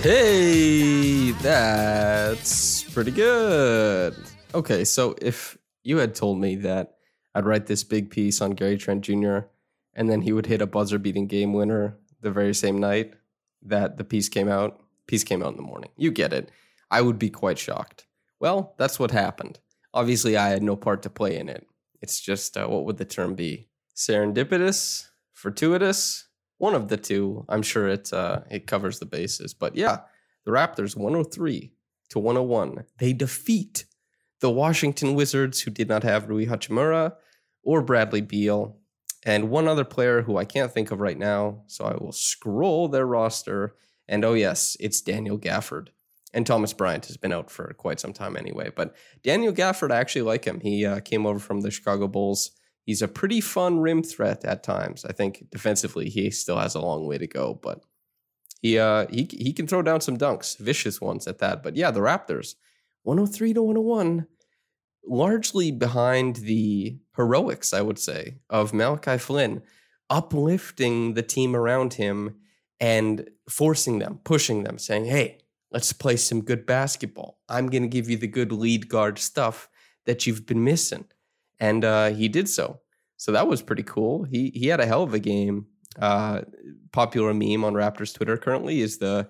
Hey, that's pretty good. Okay, so if you had told me that I'd write this big piece on Gary Trent Jr. and then he would hit a buzzer beating game winner the very same night that the piece came out, piece came out in the morning. You get it. I would be quite shocked. Well, that's what happened. Obviously, I had no part to play in it. It's just, uh, what would the term be? Serendipitous? Fortuitous? One of the two. I'm sure it uh, it covers the bases. But yeah, the Raptors 103 to 101. They defeat the Washington Wizards, who did not have Rui Hachimura or Bradley Beal, and one other player who I can't think of right now. So I will scroll their roster. And oh, yes, it's Daniel Gafford. And Thomas Bryant has been out for quite some time anyway. But Daniel Gafford, I actually like him. He uh, came over from the Chicago Bulls he's a pretty fun rim threat at times. I think defensively he still has a long way to go, but he uh he he can throw down some dunks, vicious ones at that. But yeah, the Raptors 103 to 101 largely behind the heroics, I would say, of Malachi Flynn uplifting the team around him and forcing them, pushing them, saying, "Hey, let's play some good basketball. I'm going to give you the good lead guard stuff that you've been missing." And uh, he did so. So that was pretty cool. He he had a hell of a game. Uh, popular meme on Raptors Twitter currently is the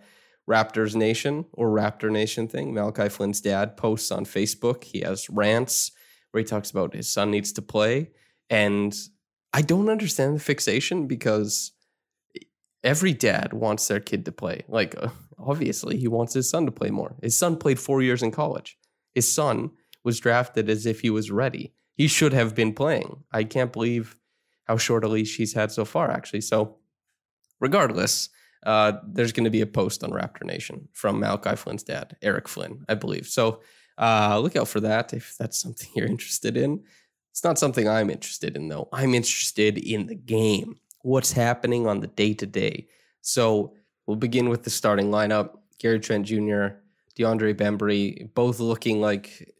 Raptors Nation or Raptor Nation thing. Malachi Flynn's dad posts on Facebook. He has rants where he talks about his son needs to play, and I don't understand the fixation because every dad wants their kid to play. Like uh, obviously, he wants his son to play more. His son played four years in college. His son was drafted as if he was ready he should have been playing. I can't believe how short a leash he's had so far, actually. So, regardless, uh, there's going to be a post on Raptor Nation from Malachi Flynn's dad, Eric Flynn, I believe. So, uh, look out for that if that's something you're interested in. It's not something I'm interested in, though. I'm interested in the game, what's happening on the day to day. So, we'll begin with the starting lineup Gary Trent Jr., DeAndre Bembry, both looking like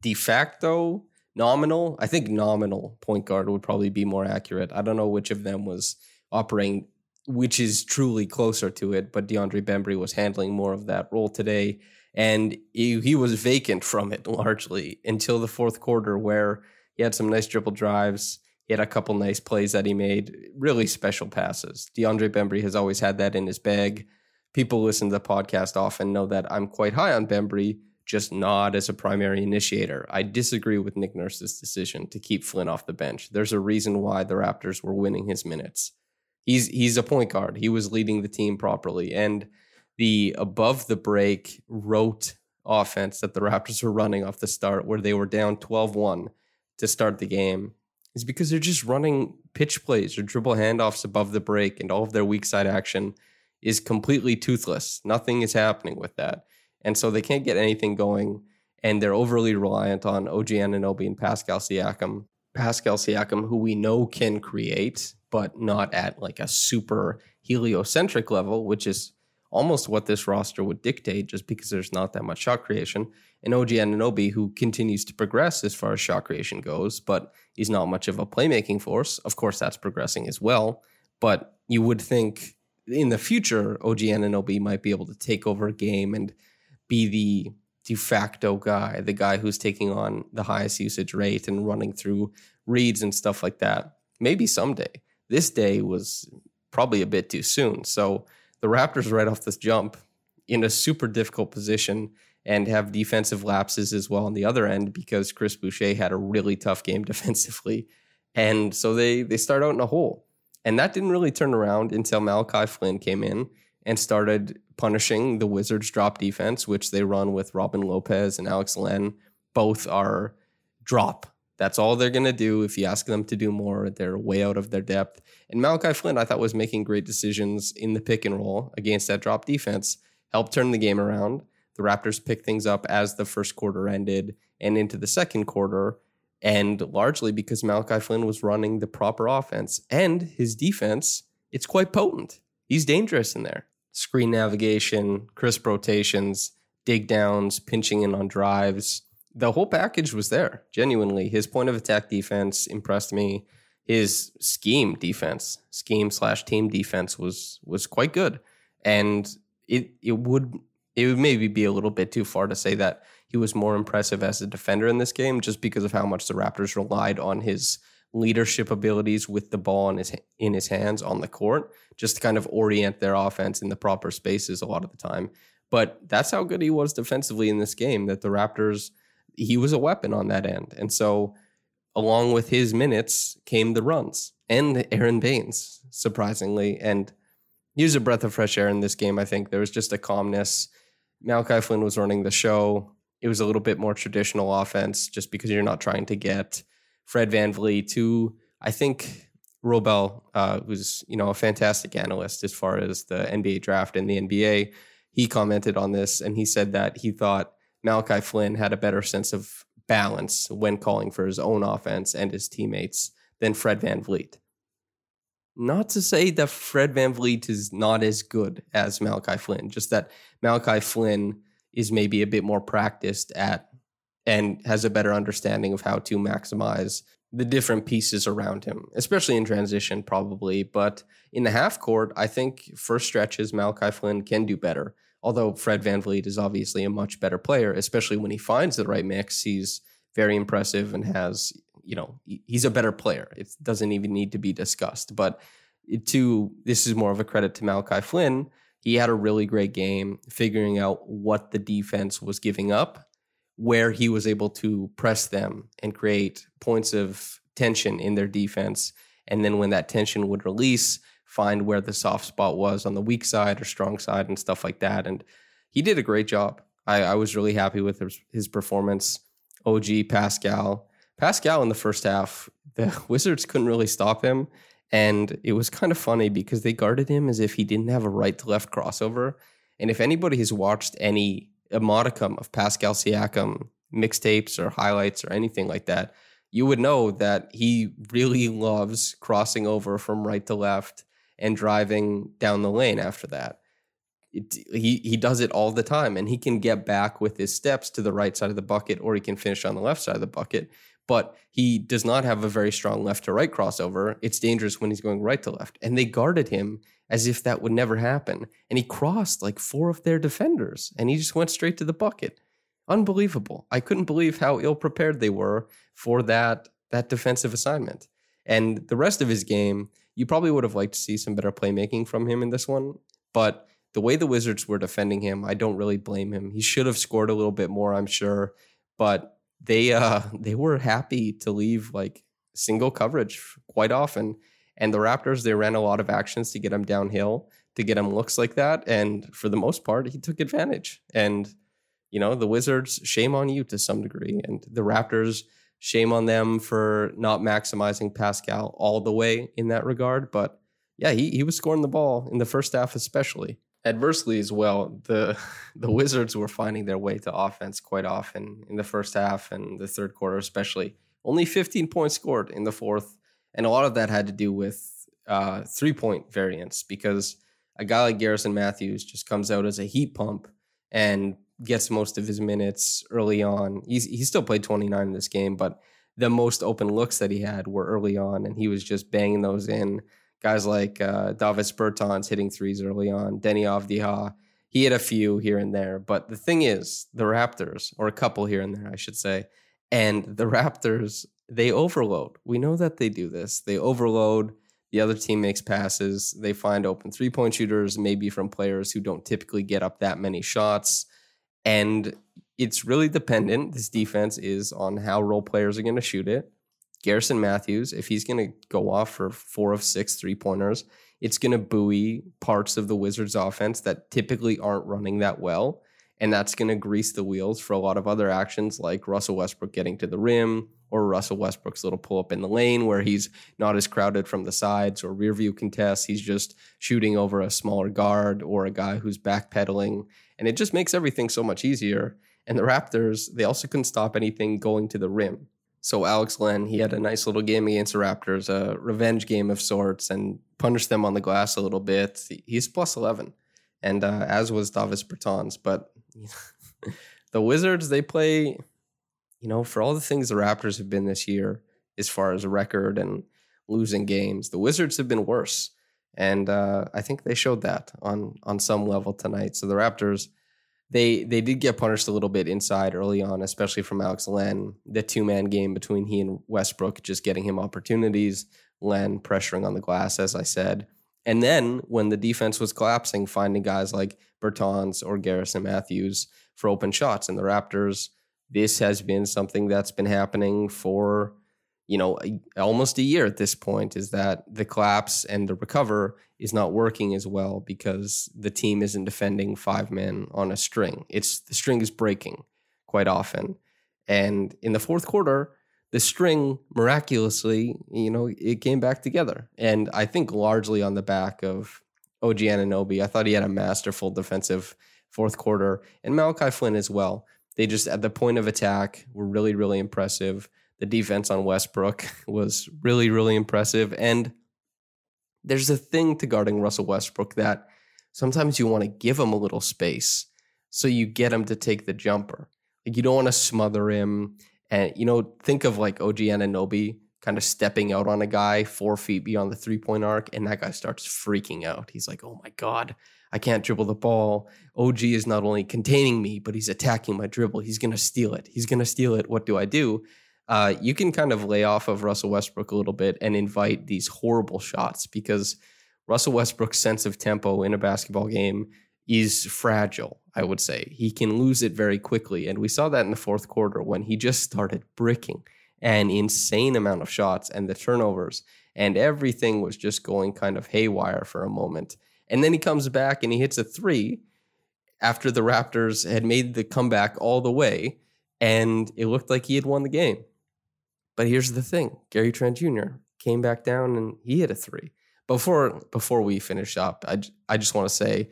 de facto nominal. I think nominal point guard would probably be more accurate. I don't know which of them was operating, which is truly closer to it, but DeAndre Bembry was handling more of that role today. And he, he was vacant from it largely until the fourth quarter, where he had some nice dribble drives. He had a couple nice plays that he made, really special passes. DeAndre Bembry has always had that in his bag. People listen to the podcast often know that I'm quite high on Bembry just not as a primary initiator. I disagree with Nick Nurse's decision to keep Flynn off the bench. There's a reason why the Raptors were winning his minutes. He's he's a point guard. He was leading the team properly and the above the break rote offense that the Raptors were running off the start where they were down 12-1 to start the game is because they're just running pitch plays or dribble handoffs above the break and all of their weak side action is completely toothless. Nothing is happening with that. And so they can't get anything going. And they're overly reliant on OG Anunoby and Pascal Siakam. Pascal Siakam, who we know can create, but not at like a super heliocentric level, which is almost what this roster would dictate just because there's not that much shot creation. And OG Anunoby, who continues to progress as far as shot creation goes, but he's not much of a playmaking force. Of course, that's progressing as well. But you would think in the future, OG Anunoby might be able to take over a game and be the de facto guy, the guy who's taking on the highest usage rate and running through reads and stuff like that. Maybe someday. This day was probably a bit too soon. So the Raptors right off this jump in a super difficult position and have defensive lapses as well on the other end because Chris Boucher had a really tough game defensively. And so they they start out in a hole. And that didn't really turn around until Malachi Flynn came in and started punishing the Wizards drop defense, which they run with Robin Lopez and Alex Len. Both are drop. That's all they're going to do. If you ask them to do more, they're way out of their depth. And Malachi Flynn, I thought, was making great decisions in the pick and roll against that drop defense, helped turn the game around. The Raptors picked things up as the first quarter ended and into the second quarter, and largely because Malachi Flynn was running the proper offense and his defense, it's quite potent. He's dangerous in there screen navigation, crisp rotations, dig downs, pinching in on drives. The whole package was there, genuinely. His point of attack defense impressed me. His scheme defense, scheme slash team defense was was quite good. And it it would it would maybe be a little bit too far to say that he was more impressive as a defender in this game just because of how much the Raptors relied on his leadership abilities with the ball in his in his hands on the court, just to kind of orient their offense in the proper spaces a lot of the time. But that's how good he was defensively in this game. That the Raptors, he was a weapon on that end, and so along with his minutes came the runs and Aron Baynes, surprisingly, and he was a breath of fresh air in this game. I think there was just a calmness. Malachi Flynn was running the show. It was a little bit more traditional offense, just because you're not trying to get Fred VanVleet to, I think, Robel, uh, who's you know a fantastic analyst as far as the NBA draft and the NBA. He commented on this and he said that he thought Malachi Flynn had a better sense of balance when calling for his own offense and his teammates than Fred VanVleet. Not to say that Fred VanVleet is not as good as Malachi Flynn, just that Malachi Flynn is maybe a bit more practiced at and has a better understanding of how to maximize the different pieces around him, especially in transition, probably. But in the half court, I think first stretches, Malachi Flynn can do better. Although Fred Van VanVleet is obviously a much better player, especially when he finds the right mix. He's very impressive and has, you know, he's a better player. It doesn't even need to be discussed. But to this is more of a credit to Malachi Flynn. He had a really great game figuring out what the defense was giving up where he was able to press them and create points of tension in their defense. And then when that tension would release, find where the soft spot was on the weak side or strong side and stuff like that. And he did a great job. I, I was really happy with his, his performance. OG Pascal. Pascal in the first half, the Wizards couldn't really stop him. And it was kind of funny because they guarded him as if he didn't have a right to left crossover. And if anybody has watched any a modicum of Pascal Siakam mixtapes or highlights or anything like that, you would know that he really loves crossing over from right to left and driving down the lane after that. It, he he does it all the time and he can get back with his steps to the right side of the bucket or he can finish on the left side of the bucket but he does not have a very strong left to right crossover it's dangerous when he's going right to left and they guarded him as if that would never happen. And he crossed like four of their defenders and he just went straight to the bucket. Unbelievable. I couldn't believe how ill prepared they were for that that defensive assignment. And the rest of his game, you probably would have liked to see some better playmaking from him in this one, but the way the Wizards were defending him, I don't really blame him. He should have scored a little bit more, I'm sure, but they uh they were happy to leave like single coverage quite often and the Raptors, they ran a lot of actions to get him downhill, to get him looks like that. And for the most part, he took advantage. And, you know, the Wizards, shame on you to some degree. And the Raptors, shame on them for not maximizing Pascal all the way in that regard. But yeah, he, he was scoring the ball in the first half, especially. Adversely as well, the the Wizards were finding their way to offense quite often in the first half and the third quarter, especially. Only 15 points scored in the fourth and a lot of that had to do with uh, three point variance because a guy like Garrison Matthews just comes out as a heat pump and gets most of his minutes early on. He's he still played 29 in this game, but the most open looks that he had were early on, and he was just banging those in. Guys like uh, Davis Bertans hitting threes early on, Deni Avdija, he had a few here and there. But the thing is, the Raptors, or a couple here and there, I should say, and the Raptors, they overload. We know that they do this. They overload. The other team makes passes. They find open three point shooters, maybe from players who don't typically get up that many shots. And it's really dependent. This defense is on how role players are going to shoot it. Garrison Matthews, if he's going to go off for four of six three pointers, it's going to buoy parts of the Wizards offense that typically aren't running that well. And that's going to grease the wheels for a lot of other actions like Russell Westbrook getting to the rim or Russell Westbrook's little pull up in the lane where he's not as crowded from the sides or rear view contests. He's just shooting over a smaller guard or a guy who's backpedaling and it just makes everything so much easier. And the Raptors, they also couldn't stop anything going to the rim. So Alex Len, he had a nice little game against the Raptors, a revenge game of sorts, and punished them on the glass a little bit. He's plus 11, and uh, as was Davis Bertans. But the Wizards, they play, you know, for all the things the Raptors have been this year, as far as record and losing games, the Wizards have been worse and uh, I think they showed that on on some level tonight. So the Raptors, they they did get punished a little bit inside early on, especially from Alex Len. The two man game between he and Westbrook, just getting him opportunities. Len pressuring on the glass, as I said, and then when the defense was collapsing, finding guys like Bertans or Garrison Matthews for open shots. And the Raptors, this has been something that's been happening for you know, almost a year at this point is that the collapse and the recover is not working as well because the team isn't defending five men on a string. It's the string is breaking quite often. And in the fourth quarter, the string miraculously, you know, it came back together. And I think largely on the back of OG Anunoby. I thought he had a masterful defensive fourth quarter and Malachi Flynn as well. They just at the point of attack were really, really impressive the defense on Westbrook was really, really impressive. And there's a thing to guarding Russell Westbrook that sometimes you want to give him a little space so you get him to take the jumper. Like you don't want to smother him. And, you know, think of like OG Anunoby kind of stepping out on a guy four feet beyond the three point arc, and that guy starts freaking out. He's like, oh my God, I can't dribble the ball. OG is not only containing me, but he's attacking my dribble. He's going to steal it. He's going to steal it. What do I do? uh, you can kind of lay off of Russell Westbrook a little bit and invite these horrible shots because Russell Westbrook's sense of tempo in a basketball game is fragile, I would say. He can lose it very quickly. And we saw that in the fourth quarter when he just started bricking an insane amount of shots and the turnovers, and everything was just going kind of haywire for a moment. And then he comes back and he hits a three after the Raptors had made the comeback all the way, and it looked like he had won the game. But here's the thing: Gary Trent Jr. came back down and he hit a three. Before before we finish up, I, I just want to say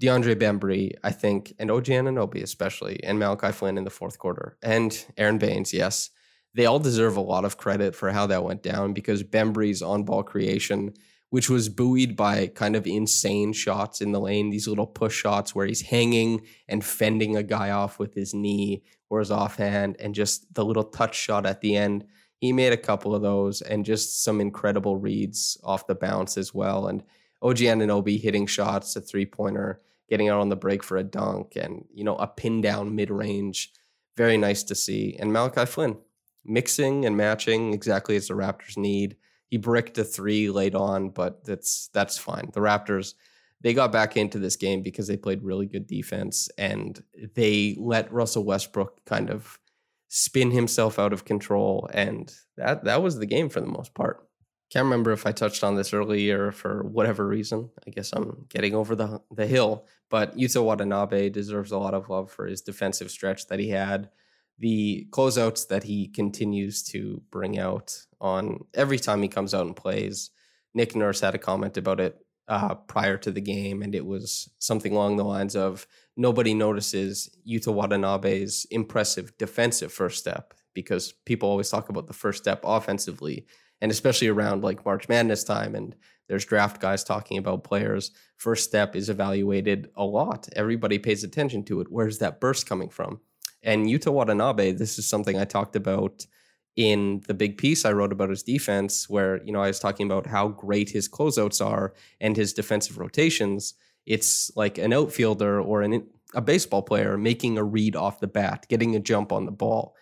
DeAndre Bembry, I think, and OG Anunoby especially, and Malachi Flynn in the fourth quarter, and Aron Baynes, yes, they all deserve a lot of credit for how that went down because Bembry's on-ball creation, which was buoyed by kind of insane shots in the lane, these little push shots where he's hanging and fending a guy off with his knee or his offhand, and just the little touch shot at the end he made a couple of those and just some incredible reads off the bounce as well. And OG Anunoby hitting shots, a three pointer, getting out on the break for a dunk, and you know a pin down mid range. Very nice to see. And Malachi Flynn mixing and matching exactly as the Raptors need. He bricked a three late on, but that's that's fine. The Raptors they got back into this game because they played really good defense and they let Russell Westbrook kind of spin himself out of control, and that that was the game for the most part. Can't remember if I touched on this earlier for whatever reason. I guess I'm getting over the the hill, but Yuta Watanabe deserves a lot of love for his defensive stretch that he had, the closeouts that he continues to bring out on every time he comes out and plays. Nick Nurse had a comment about it uh, prior to the game, and it was something along the lines of nobody notices Yuta Watanabe's impressive defensive first step because people always talk about the first step offensively. And especially around like March Madness time and there's draft guys talking about players. First step is evaluated a lot. Everybody pays attention to it. Where's that burst coming from? And Yuta Watanabe, this is something I talked about in the big piece I wrote about his defense, where you know I was talking about how great his closeouts are and his defensive rotations. It's like an outfielder or an, a baseball player making a read off the bat, getting a jump on the ball.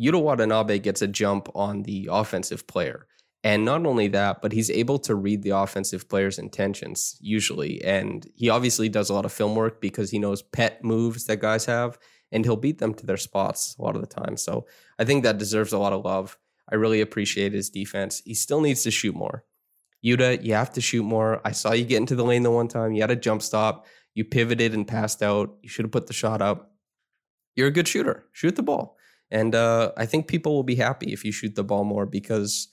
Yuta Watanabe gets a jump on the offensive player. And not only that, but he's able to read the offensive player's intentions usually. And he obviously does a lot of film work because he knows pet moves that guys have and he'll beat them to their spots a lot of the time. So I think that deserves a lot of love. I really appreciate his defense. He still needs to shoot more. Yuta, you have to shoot more. I saw you get into the lane the one time. You had a jump stop. You pivoted and passed out. You should have put the shot up. You're a good shooter. Shoot the ball. And uh, I think people will be happy if you shoot the ball more because,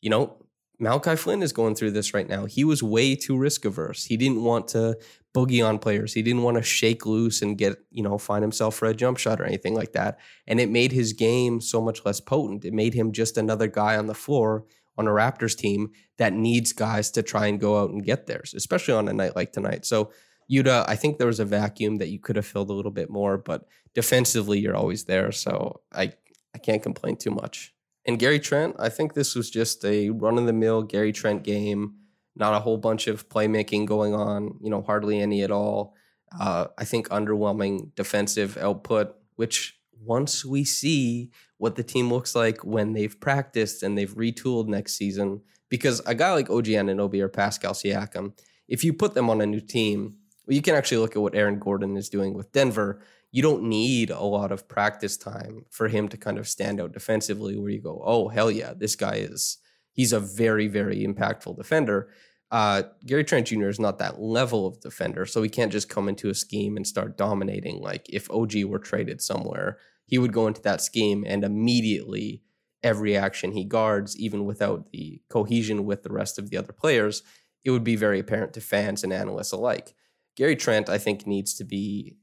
you know, Malachi Flynn is going through this right now. He was way too risk averse. He didn't want to boogie on players. He didn't want to shake loose and get, you know, find himself for a jump shot or anything like that. And it made his game so much less potent. It made him just another guy on the floor on a Raptors team that needs guys to try and go out and get theirs, especially on a night like tonight. So, Yuta, I think there was a vacuum that you could have filled a little bit more, but defensively, you're always there. So I, I can't complain too much. And Gary Trent, I think this was just a run of the mill Gary Trent game not a whole bunch of playmaking going on, you know, hardly any at all. Uh, I think underwhelming defensive output, which once we see what the team looks like when they've practiced and they've retooled next season, because a guy like OG Anunoby or Pascal Siakam, if you put them on a new team, well, you can actually look at what Aaron Gordon is doing with Denver. You don't need a lot of practice time for him to kind of stand out defensively where you go, oh, hell yeah, this guy is he's a very, very impactful defender. Uh, Gary Trent Jr. is not that level of defender, so he can't just come into a scheme and start dominating. Like if OG were traded somewhere, he would go into that scheme and immediately every action he guards, even without the cohesion with the rest of the other players, it would be very apparent to fans and analysts alike. Gary Trent, I think, needs to be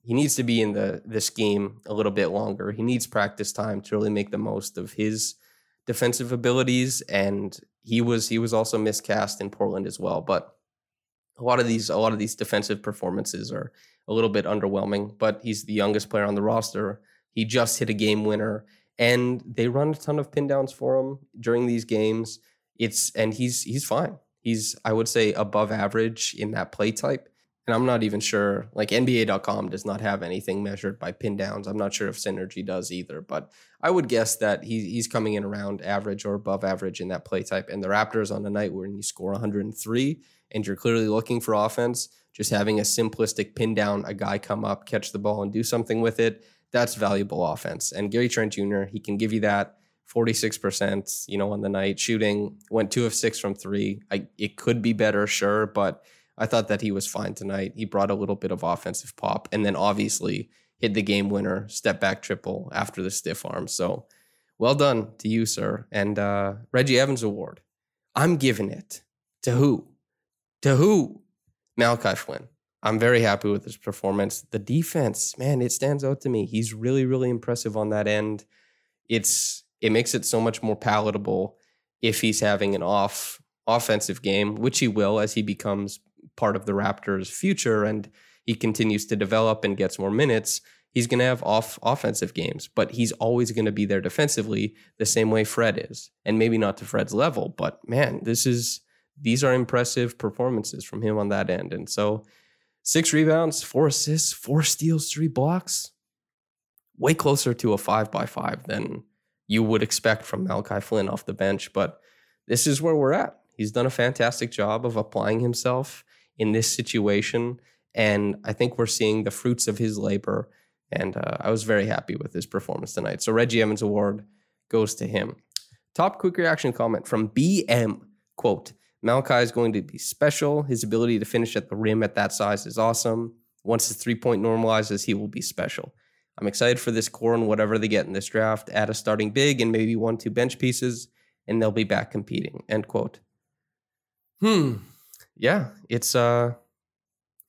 he needs to be in the the scheme a little bit longer. He needs practice time to really make the most of his defensive abilities, and he was he was also miscast in Portland as well. But a lot of these a lot of these defensive performances are a little bit underwhelming. But he's the youngest player on the roster. He just hit a game winner, and they run a ton of pin downs for him during these games. It's and he's he's fine. He's I would say above average in that play type and I'm not even sure. Like NBA.com does not have anything measured by pin downs. I'm not sure if Synergy does either, but I would guess that he, he's coming in around average or above average in that play type. And the Raptors on a night when you score 103 and you're clearly looking for offense, just having a simplistic pin down, a guy come up, catch the ball, and do something with it, that's valuable offense. And Gary Trent Jr., he can give you that. 46%, you know, on the night shooting, went two of six from three. I, it could be better, sure, but I thought that he was fine tonight. He brought a little bit of offensive pop and then obviously hit the game winner, step back triple after the stiff arm. So well done to you, sir. And uh, Reggie Evans Award. I'm giving it to who? To who? Malachi Flynn. I'm very happy with his performance. The defense, man, it stands out to me. He's really, really impressive on that end. It's it makes it so much more palatable if he's having an off offensive game, which he will as he becomes part of the Raptors' future and he continues to develop and gets more minutes, he's going to have off offensive games, but he's always going to be there defensively the same way Fred is. And maybe not to Fred's level, but man, this is these are impressive performances from him on that end. And so six rebounds, four assists, four steals, three blocks. Way closer to a five by five than you would expect from Malachi Flynn off the bench. But this is where we're at. He's done a fantastic job of applying himself in this situation. And I think we're seeing the fruits of his labor. And uh, I was very happy with his performance tonight. So Reggie Evans Award goes to him. Top quick reaction comment from BM quote, Malachi is going to be special. His ability to finish at the rim at that size is awesome. Once his three point normalizes, he will be special. I'm excited for this core and whatever they get in this draft. Add a starting big and maybe one, two bench pieces, and they'll be back competing. End quote. Hmm yeah, it's uh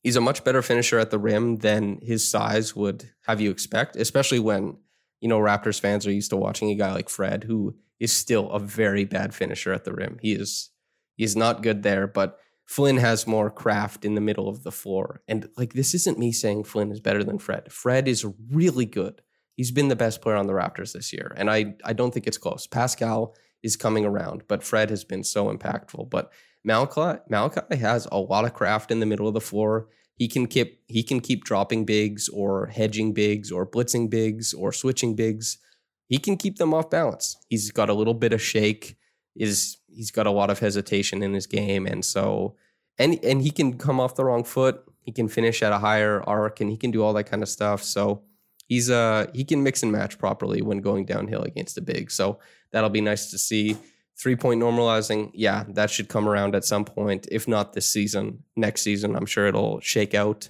he's a much better finisher at the rim than his size would have you expect, especially when, you know, Raptors fans are used to watching a guy like Fred who is still a very bad finisher at the rim. He is he is not good there, but Flynn has more craft in the middle of the floor. And like this isn't me saying Flynn is better than Fred. Fred is really good. He's been the best player on the Raptors this year, and I I don't think it's close. Pascal is coming around, but Fred has been so impactful. But Malachi Malachi has a lot of craft in the middle of the floor. He can keep he can keep dropping bigs or hedging bigs or blitzing bigs or switching bigs. He can keep them off balance. He's got a little bit of shake. Is he's got a lot of hesitation in his game, and so and and he can come off the wrong foot. He can finish at a higher arc, and he can do all that kind of stuff. So he's uh he can mix and match properly when going downhill against a big. So that'll be nice to see. Three point normalizing, yeah, that should come around at some point. If not this season, next season, I'm sure it'll shake out.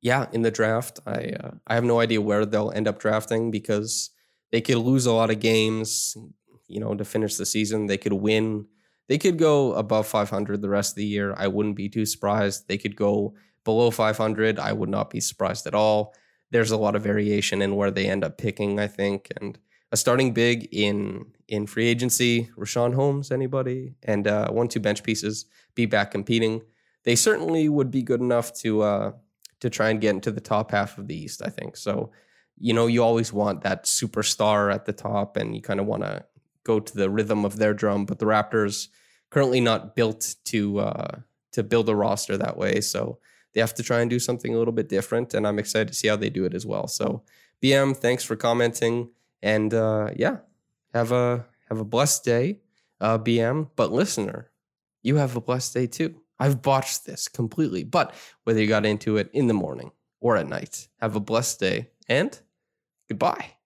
Yeah, in the draft, I uh, I have no idea where they'll end up drafting because they could lose a lot of games, you know, to finish the season. They could win. They could go above 500 the rest of the year. I wouldn't be too surprised. They could go below 500. I would not be surprised at all there's a lot of variation in where they end up picking, I think. And a starting big in in free agency, Richaun Holmes, anybody, and uh, one two bench pieces be back competing. They certainly would be good enough to uh, to try and get into the top half of the East. I think so. You know, you always want that superstar at the top, and you kind of want to go to the rhythm of their drum. But the Raptors currently not built to uh, to build a roster that way. So they have to try and do something a little bit different, and I'm excited to see how they do it as well. So, BM, thanks for commenting, and uh, yeah, have a have a blessed day, uh, BM. But listener, you have a blessed day too. I've botched this completely, but whether you got into it in the morning or at night, have a blessed day and goodbye.